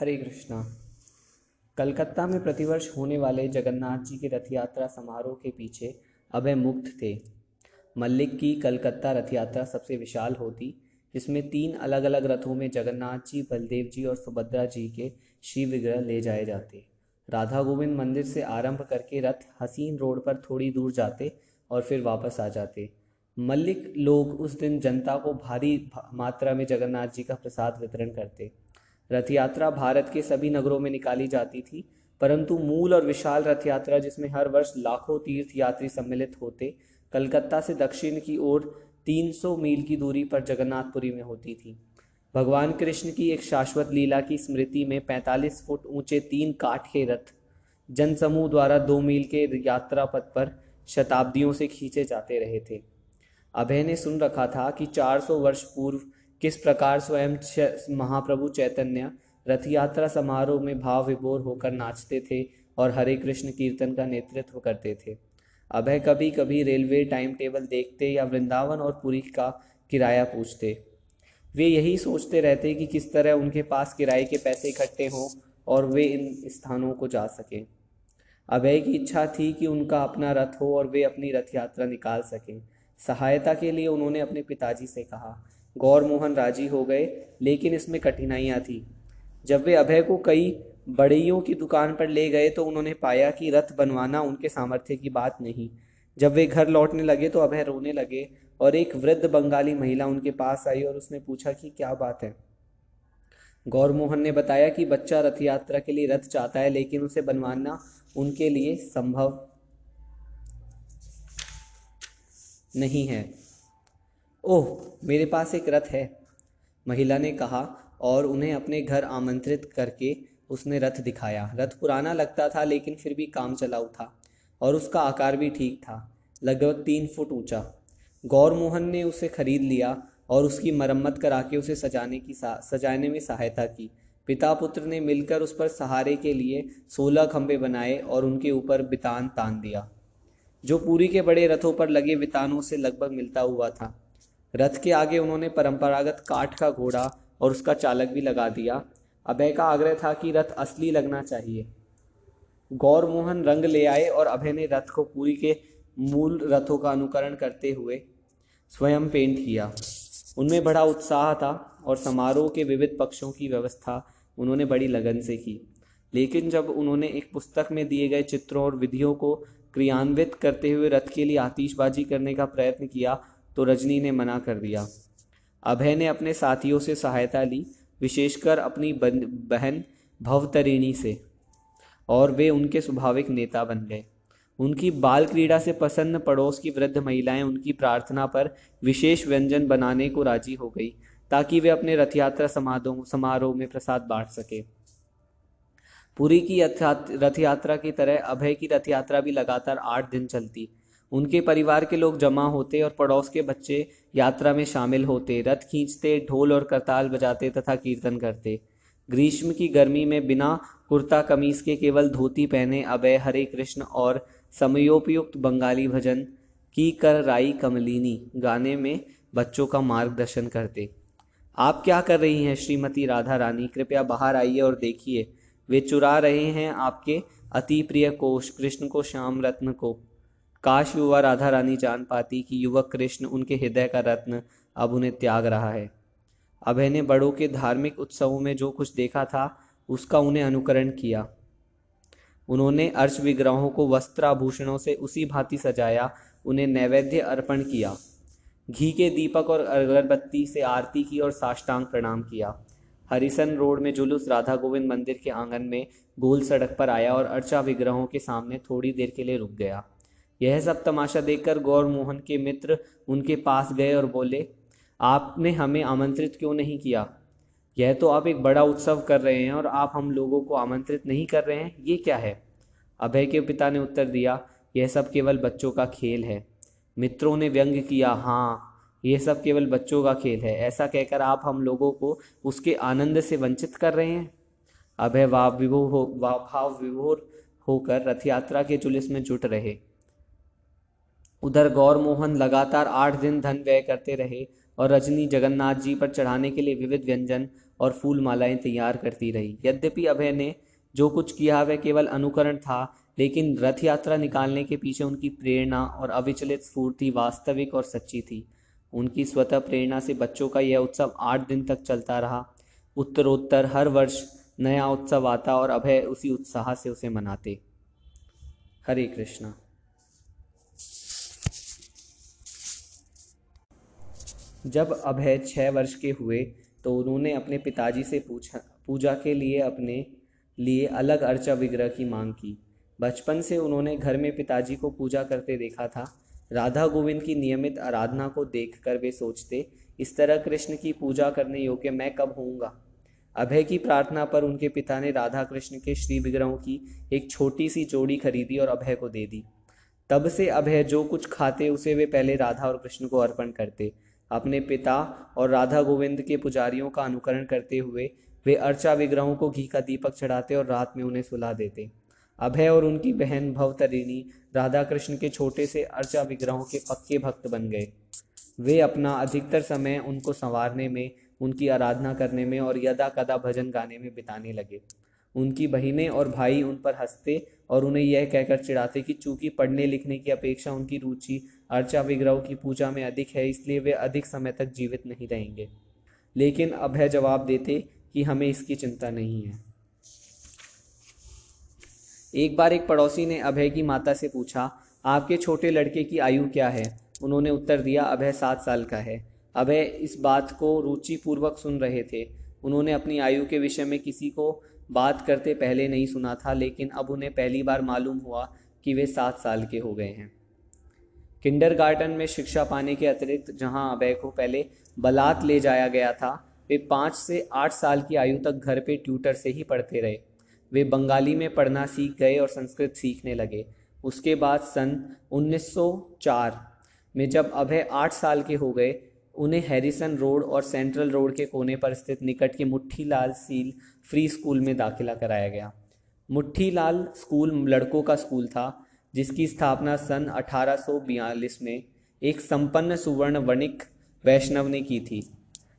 हरे कृष्णा। कलकत्ता में प्रतिवर्ष होने वाले जगन्नाथ जी की रथ यात्रा समारोह के पीछे अभय मुक्त थे। मल्लिक की कलकत्ता रथ यात्रा सबसे विशाल होती, जिसमें तीन अलग अलग रथों में जगन्नाथ जी, बलदेव जी और सुभद्रा जी के शिव विग्रह ले जाए जाते। राधा गोविंद मंदिर से आरंभ करके रथ हसीन रोड पर थोड़ी दूर जाते और फिर वापस आ जाते। मल्लिक लोग उस दिन जनता को भारी मात्रा में जगन्नाथ जी का प्रसाद वितरण करते। रथ यात्रा भारत के सभी नगरों में निकाली जाती थी, परंतु मूल और विशाल रथ यात्रा जिसमें हर वर्ष लाखों तीर्थ यात्री सम्मिलित होते, कलकत्ता से दक्षिण की ओर 300 मील की दूरी पर जगन्नाथपुरी में होती थी। भगवान कृष्ण की एक शाश्वत लीला की स्मृति में 45 फुट ऊँचे तीन काठ के रथ जनसमूह द्वारा दो मील के यात्रा पथ पर शताब्दियों से खींचे जाते रहे थे। अभय ने सुन रखा था कि 400 वर्ष पूर्व किस प्रकार स्वयं महाप्रभु चैतन्य रथ यात्रा समारोह में भाव विभोर होकर नाचते थे और हरे कृष्ण कीर्तन का नेतृत्व करते थे। अभय कभी कभी रेलवे टाइम टेबल देखते या वृंदावन और पुरी का किराया पूछते। वे यही सोचते रहते कि किस तरह उनके पास किराए के पैसे इकट्ठे हों और वे इन स्थानों को जा सकें। अभय की इच्छा थी कि उनका अपना रथ हो और वे अपनी रथ यात्रा निकाल सकें। सहायता के लिए उन्होंने अपने पिताजी से कहा गौर मोहन राज़ी हो गए, लेकिन इसमें कठिनाइयाँ थी। जब वे अभय को कई बड़ियों की दुकान पर ले गए तो उन्होंने पाया कि रथ बनवाना उनके सामर्थ्य की बात नहीं। जब वे घर लौटने लगे तो अभय रोने लगे, और एक वृद्ध बंगाली महिला उनके पास आई और उसने पूछा कि क्या बात है? गौर मोहन ने बताया कि बच्चा रथ यात्रा के लिए रथ चाहता है, लेकिन उसे बनवाना उनके लिए संभव नहीं है। ओह, मेरे पास एक रथ है। महिला ने कहा और उन्हें अपने घर आमंत्रित करके उसने रथ दिखाया। रथ पुराना लगता था, लेकिन फिर भी काम चलाऊ था और उसका आकार भी ठीक था, लगभग तीन फुट ऊँचा। गौर मोहन ने उसे खरीद लिया और उसकी मरम्मत करा के उसे सजाने की सजाने में सहायता की। पिता पुत्र ने मिलकर उस पर सहारे के लिए सोलह खंभे बनाए और उनके ऊपर बितान तान दिया। जो पूरी के बड़े रथों पर लगे बितानों से लगभग मिलता हुआ था। रथ के आगे उन्होंने परंपरागत काठ का घोड़ा और उसका चालक भी लगा दिया। अभय का आग्रह था कि रथ असली लगना चाहिए। गौर मोहन रंग ले आए और अभय ने रथ को पूरी के मूल रथों का अनुकरण करते हुए स्वयं पेंट किया। उनमें बड़ा उत्साह था और समारोह के विविध पक्षों की व्यवस्था उन्होंने बड़ी लगन से की। लेकिन जब उन्होंने एक पुस्तक में दिए गए चित्रों और विधियों को क्रियान्वित करते हुए रथ के लिए आतिशबाजी करने का प्रयत्न किया तो रजनी ने मना कर दिया। अभय ने अपने साथियों से सहायता ली, विशेषकर अपनी बहन भवतरिणी से, और वे उनके स्वाभाविक नेता बन गए। उनकी बाल क्रीड़ा से प्रसन्न पड़ोस की वृद्ध महिलाएँ उनकी प्रार्थना पर विशेष व्यंजन बनाने को राज़ी हो गई, ताकि वे अपने रथ यात्रा समारोह में प्रसाद बांट सके। पुरी की रथ यात्रा की तरह अभय की रथ यात्रा भी लगातार आठ दिन चलती। उनके परिवार के लोग जमा होते और पड़ोस के बच्चे यात्रा में शामिल होते, रथ खींचते, ढोल और करताल बजाते तथा कीर्तन करते। ग्रीष्म की गर्मी में बिना कुर्ता कमीज के केवल धोती पहने अभय, हरे कृष्ण और समयोपयुक्त बंगाली भजन की कर राई कमलिनी गाने में बच्चों का मार्गदर्शन करते। आप क्या कर रही हैं, श्रीमती राधा रानी? कृपया बाहर आइए और देखिए। वे चुरा रहे हैं आपके अति प्रिय कोश, कृष्ण को, श्याम रत्न को। काश युवा राधा रानी जान पाती कि युवक कृष्ण उनके हृदय का रत्न अब उन्हें त्याग रहा है। अभय ने बड़ों के धार्मिक उत्सवों में जो कुछ देखा था, उसका उन्हें अनुकरण किया। उन्होंने अर्श विग्रहों को वस्त्राभूषणों से उसी भांति सजाया, उन्हें नैवेद्य अर्पण किया। घी के दीपक और अगरबत्ती से आरती की और साष्टांग प्रणाम किया। हरिसन रोड में जुलूस राधा गोविंद मंदिर के आँगन में गोल सड़क पर आया और अर्चा विग्रहों के सामने थोड़ी देर के लिए रुक गया। यह सब तमाशा देखकर गौर मोहन के मित्र उनके पास गए और बोले, आपने हमें आमंत्रित क्यों नहीं किया? यह तो आप एक बड़ा उत्सव कर रहे हैं और आप हम लोगों को आमंत्रित नहीं कर रहे हैं, ये क्या है? अभय के पिता ने उत्तर दिया, यह सब केवल बच्चों का खेल है। मित्रों ने व्यंग किया हाँ यह सब केवल बच्चों का खेल है। ऐसा कहकर आप हम लोगों को उसके आनंद से वंचित कर रहे हैं? अभय वाव विभोर हो भाव विभोर होकर रथ यात्रा के जुलिस में जुट रहे। उधर गौर मोहन लगातार आठ दिन धन व्यय करते रहे और रजनी जगन्नाथ जी पर चढ़ाने के लिए विविध व्यंजन और फूल मालाएँ तैयार करती रही। यद्यपि अभय ने जो कुछ किया वह केवल अनुकरण था, लेकिन रथ यात्रा निकालने के पीछे उनकी प्रेरणा और अविचलित स्फूर्ति वास्तविक और सच्ची थी। उनकी स्वतः प्रेरणा से बच्चों का यह उत्सव आठ दिन तक चलता रहा। उत्तरोत्तर हर वर्ष नया उत्सव आता और अभय उसी उत्साह से उसे मनाते। हरे कृष्णा। जब अभय छः वर्ष के हुए तो उन्होंने अपने पिताजी से पूछा, पूजा के लिए अपने लिए अलग अर्चा विग्रह की मांग की। बचपन से उन्होंने घर में पिताजी को पूजा करते देखा था। राधा गोविंद की नियमित आराधना को देखकर वे सोचते, इस तरह कृष्ण की पूजा करने योग्य मैं कब होऊँगा? अभय की प्रार्थना पर उनके पिता ने राधा कृष्ण के श्री विग्रहों की एक छोटी सी जोड़ी खरीदी और अभय को दे दी। तब से अभय जो कुछ खाते, उसे वे पहले राधा और कृष्ण को अर्पण करते। अपने पिता और राधा गोविंद के पुजारियों का अनुकरण करते हुए, वे अर्चा विग्रहों को घी का दीपक चढ़ाते और रात में उन्हें सुला देते। अभय और उनकी बहन भवतरिणी राधा कृष्ण के छोटे से अर्चा विग्रहों के पक्के भक्त बन गए। वे अपना अधिकतर समय उनको संवारने में, उनकी आराधना करने में और यदा कदा भजन गाने में बिताने लगे। उनकी बहनें और भाई उन पर हँसते और उन्हें यह कहकर चिढ़ाते कि चूँकि पढ़ने लिखने की अपेक्षा उनकी रुचि अर्चा विग्रह की पूजा में अधिक है, इसलिए वे अधिक समय तक जीवित नहीं रहेंगे। लेकिन अभय जवाब देते कि हमें इसकी चिंता नहीं है। एक बार एक पड़ोसी ने अभय की माता से पूछा, आपके छोटे लड़के की आयु क्या है? उन्होंने उत्तर दिया, अभय सात साल का है। अभय इस बात को रुचिपूर्वक सुन रहे थे। उन्होंने अपनी आयु के विषय में किसी को बात करते पहले नहीं सुना था, लेकिन अब उन्हें पहली बार मालूम हुआ कि वे सात साल के हो गए हैं। किंडरगार्टन में शिक्षा पाने के अतिरिक्त जहाँ अभय को पहले बलात् ले जाया गया था, वे पाँच से आठ साल की आयु तक घर पे ट्यूटर से ही पढ़ते रहे। वे बंगाली में पढ़ना सीख गए और संस्कृत सीखने लगे। उसके बाद सन 1904 में जब अभय आठ साल के हो गए उन्हें हैरिसन रोड और सेंट्रल रोड के कोने पर स्थित निकट के मुट्ठी लाल सील फ्री स्कूल में दाखिला कराया गया। मुट्ठी लाल स्कूल लड़कों का स्कूल था, जिसकी स्थापना सन 1842 में एक संपन्न सुवर्ण वणिक वैष्णव ने की थी।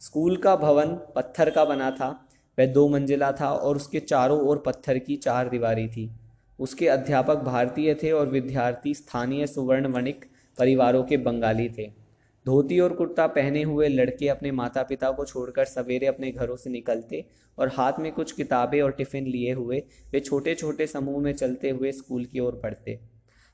स्कूल का भवन पत्थर का बना था, वह दो मंजिला था और उसके चारों ओर पत्थर की चार दीवारी थी। उसके अध्यापक भारतीय थे और विद्यार्थी स्थानीय सुवर्ण वणिक परिवारों के बंगाली थे। धोती और कुर्ता पहने हुए लड़के अपने माता पिता को छोड़कर सवेरे अपने घरों से निकलते और हाथ में कुछ किताबें और टिफ़िन लिए हुए, वे छोटे छोटे समूह में चलते हुए स्कूल की ओर बढ़ते।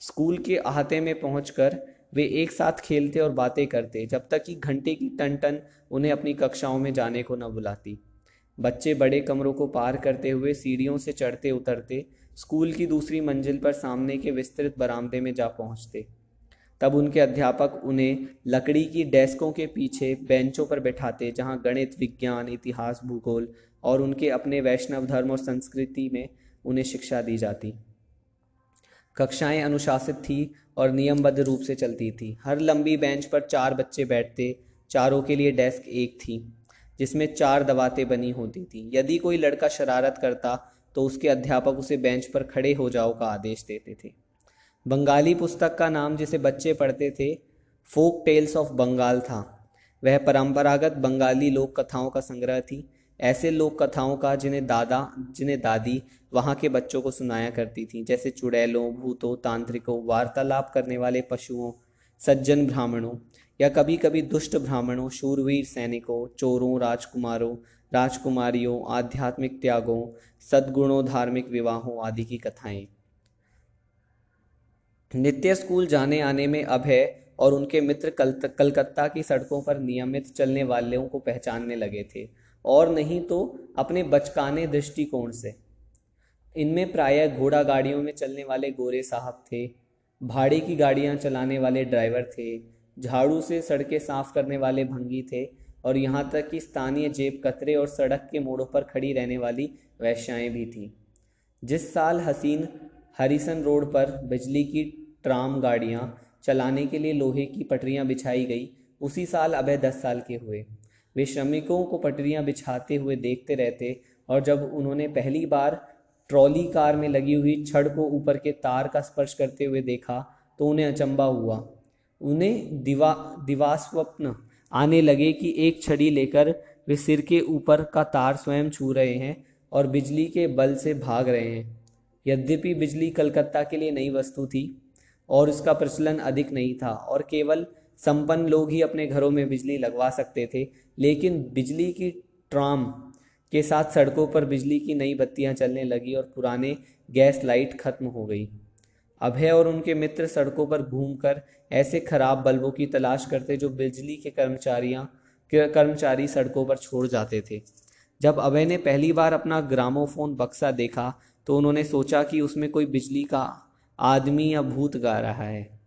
स्कूल के अहाते में पहुंचकर वे एक साथ खेलते और बातें करते, जब तक कि घंटे की टन टन उन्हें अपनी कक्षाओं में जाने को न बुलाती। बच्चे बड़े कमरों को पार करते हुए सीढ़ियों से चढ़ते उतरते स्कूल की दूसरी मंजिल पर सामने के विस्तृत बरामदे में जा पहुँचते। तब उनके अध्यापक उन्हें लकड़ी की डेस्कों के पीछे बेंचों पर बैठाते, जहाँ गणित, विज्ञान, इतिहास, भूगोल और उनके अपने वैष्णव धर्म और संस्कृति में उन्हें शिक्षा दी जाती। कक्षाएँ अनुशासित थी और नियमबद्ध रूप से चलती थी। हर लंबी बेंच पर चार बच्चे बैठते, चारों के लिए डेस्क एक थी, जिसमें चार दवातें बनी होती थी। यदि कोई लड़का शरारत करता तो उसके अध्यापक उसे बेंच पर खड़े हो जाओ का आदेश देते थे। बंगाली पुस्तक का नाम जिसे बच्चे पढ़ते थे फोक टेल्स ऑफ़ बंगाल था। वह परंपरागत बंगाली लोक कथाओं का संग्रह थी। ऐसे लोक कथाओं का जिन्हें दादा, जिन्हें दादी वहाँ के बच्चों को सुनाया करती थी, जैसे चुड़ैलों, भूतों, तांत्रिकों, वार्तालाप करने वाले पशुओं, सज्जन ब्राह्मणों, या कभी कभी दुष्ट ब्राह्मणों, शूरवीर सैनिकों, चोरों, राजकुमारों, राजकुमारियों, आध्यात्मिक त्यागों, सद्गुणों, धार्मिक विवाहों आदि की कथाएँ। नित्य स्कूल जाने आने में अभय और उनके मित्र कल कलकत्ता की सड़कों पर नियमित चलने वालों को पहचानने लगे थे। और नहीं तो अपने बचकाने दृष्टिकोण से। इनमें प्रायः घोड़ा गाड़ियों में चलने वाले गोरे साहब थे, भाड़े की गाड़ियाँ चलाने वाले ड्राइवर थे, झाड़ू से सड़कें साफ़ करने वाले भंगी थे और यहाँ तक कि स्थानीय जेब कतरे और सड़क के मोड़ों पर खड़ी रहने वाली वैश्याएँ भी थीं। जिस साल हसीन हरिसन रोड पर बिजली की ट्राम गाड़ियाँ चलाने के लिए लोहे की पटरियाँ बिछाई गई। उसी साल अभय दस साल के हुए। वे श्रमिकों को पटरियाँ बिछाते हुए देखते रहते और जब उन्होंने पहली बार ट्रॉली कार में लगी हुई छड़ को ऊपर के तार का स्पर्श करते हुए देखा तो उन्हें अचंबा हुआ। उन्हें दिवा, दिवास्वप्न आने लगे कि एक छड़ी लेकर वे सिर के ऊपर का तार स्वयं छू रहे हैं और बिजली के बल से भाग रहे हैं। यद्यपि बिजली कलकत्ता के लिए नई वस्तु थी और इसका प्रचलन अधिक नहीं था और केवल संपन्न लोग ही अपने घरों में बिजली लगवा सकते थे। लेकिन बिजली की ट्राम के साथ सड़कों पर बिजली की नई बत्तियाँ चलने लगी और पुराने गैस लाइट खत्म हो गई। अभय और उनके मित्र सड़कों पर घूमकर ऐसे खराब बल्बों की तलाश करते जो बिजली के कर्मचारियाँ कर्मचारी सड़कों पर छोड़ जाते थे। जब अभय ने पहली बार अपना ग्रामोफोन बक्सा देखा तो उन्होंने सोचा कि उसमें कोई बिजली का आदमी या भूत गा रहा है।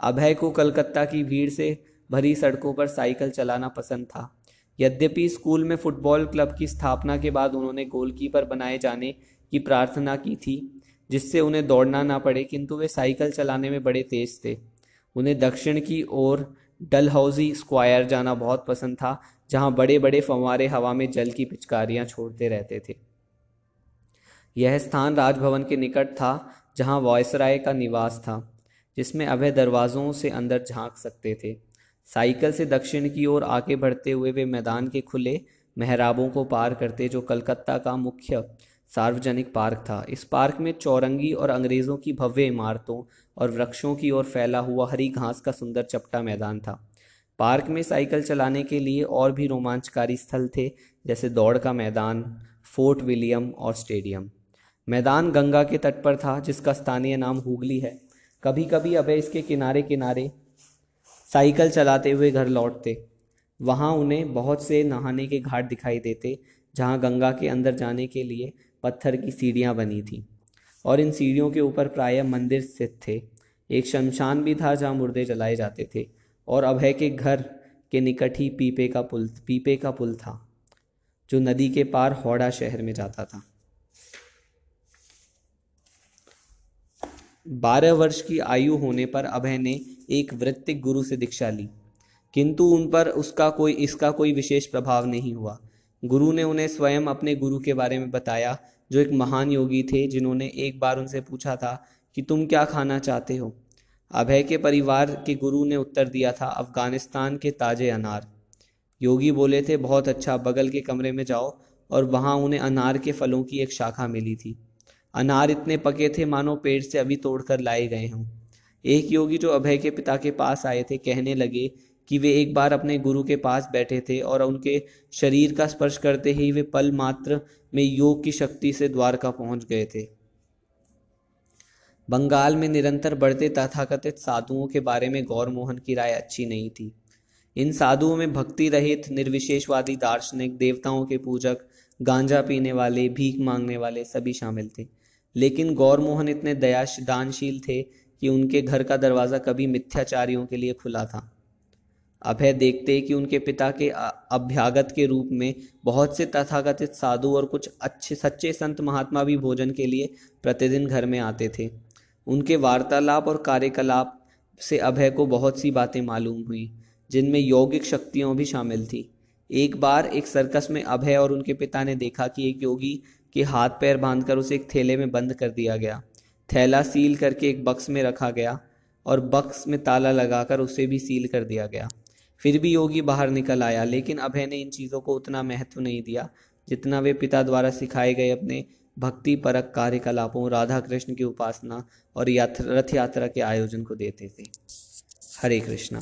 अभय को कलकत्ता की भीड़ से भरी सड़कों पर साइकिल चलाना पसंद था। यद्यपि स्कूल में फुटबॉल क्लब की स्थापना के बाद उन्होंने गोलकीपर बनाए जाने की प्रार्थना की थी, जिससे उन्हें दौड़ना ना पड़े, किंतु वे साइकिल चलाने में बड़े तेज थे। उन्हें दक्षिण की ओर डलहौजी स्क्वायर जाना बहुत पसंद था, जहाँ बड़े बड़े फंवारे हवा में जल की पिचकारियाँ छोड़ते रहते थे। यह स्थान राजभवन के निकट था जहाँ वॉयसराय का निवास था, जिसमें अभय दरवाज़ों से अंदर झाँक सकते थे। साइकिल से दक्षिण की ओर आगे बढ़ते हुए वे मैदान के खुले मेहराबों को पार करते, जो कलकत्ता का मुख्य सार्वजनिक पार्क था। इस पार्क में चौरंगी और अंग्रेज़ों की भव्य इमारतों और वृक्षों की ओर फैला हुआ हरी घास का सुंदर चपटा मैदान था। पार्क में साइकिल चलाने के लिए और भी रोमांचकारी स्थल थे, जैसे दौड़ का मैदान, फोर्ट विलियम और स्टेडियम। मैदान गंगा के तट पर था, जिसका स्थानीय नाम हुगली है। कभी कभी अभय इसके किनारे किनारे साइकिल चलाते हुए घर लौटते। वहाँ उन्हें बहुत से नहाने के घाट दिखाई देते, जहाँ गंगा के अंदर जाने के लिए पत्थर की सीढ़ियाँ बनी थी। और इन सीढ़ियों के ऊपर प्रायः मंदिर स्थित थे। एक शमशान भी था, जहाँ मुर्दे जलाए जाते थे। और अभय के घर के निकट ही पीपे का पुल, पीपे का पुल था, जो नदी के पार हौड़ा शहर में जाता था। बारह वर्ष की आयु होने पर अभय ने एक वृत्तिक गुरु से दीक्षा ली। किंतु उन पर उसका कोई, इसका कोई विशेष प्रभाव नहीं हुआ। गुरु ने उन्हें स्वयं अपने गुरु के बारे में बताया, जो एक महान योगी थे, जिन्होंने एक बार उनसे पूछा था कि तुम क्या खाना चाहते हो। अभय के परिवार के गुरु ने उत्तर दिया था, अफ़गानिस्तान के ताजे अनार। योगी बोले थे, बहुत अच्छा बगल के कमरे में जाओ। और वहाँ उन्हें अनार के फलों की एक शाखा मिली थी। अनार इतने पके थे, मानो पेड़ से अभी तोड़कर लाए गए हों। एक योगी जो अभय के पिता के पास आए थे, कहने लगे कि वे एक बार अपने गुरु के पास बैठे थे और उनके शरीर का स्पर्श करते ही वे पल मात्र में योग की शक्ति से द्वारका पहुँच गए थे। बंगाल में निरंतर बढ़ते तथाकथित साधुओं के बारे में गौर मोहन की राय अच्छी नहीं थी। इन साधुओं में भक्ति रहित, निर्विशेषवादी दार्शनिक, देवताओं के पूजक, गांजा पीने वाले, भीख मांगने वाले सभी शामिल थे। लेकिन गौर मोहन इतने दया दानशील थे कि उनके घर का दरवाज़ा कभी मिथ्याचारियों के लिए खुला था। अभय देखते कि उनके पिता के अभ्यागत के रूप में बहुत से तथाकथित साधु और कुछ अच्छे, सच्चे संत महात्मा भी भोजन के लिए प्रतिदिन घर में आते थे। उनके वार्तालाप और कार्यकलाप से अभय को बहुत सी बातें मालूम हुई, जिनमें यौगिक शक्तियों भी शामिल थी। एक बार एक सर्कस में अभय और उनके पिता ने देखा कि एक योगी के हाथ पैर बांधकर उसे एक थैले में बंद कर दिया गया। थैला सील करके एक बक्स में रखा गया और बक्स में ताला लगाकर उसे भी सील कर दिया गया। फिर भी योगी बाहर निकल आया, लेकिन अभय ने इन चीज़ों को उतना महत्व नहीं दिया जितना वे पिता द्वारा सिखाए गए अपने भक्ति परक कार्यकलापों राधा कृष्ण की उपासना और यात्रा रथ यात्रा के आयोजन को देते थे। हरे कृष्णा।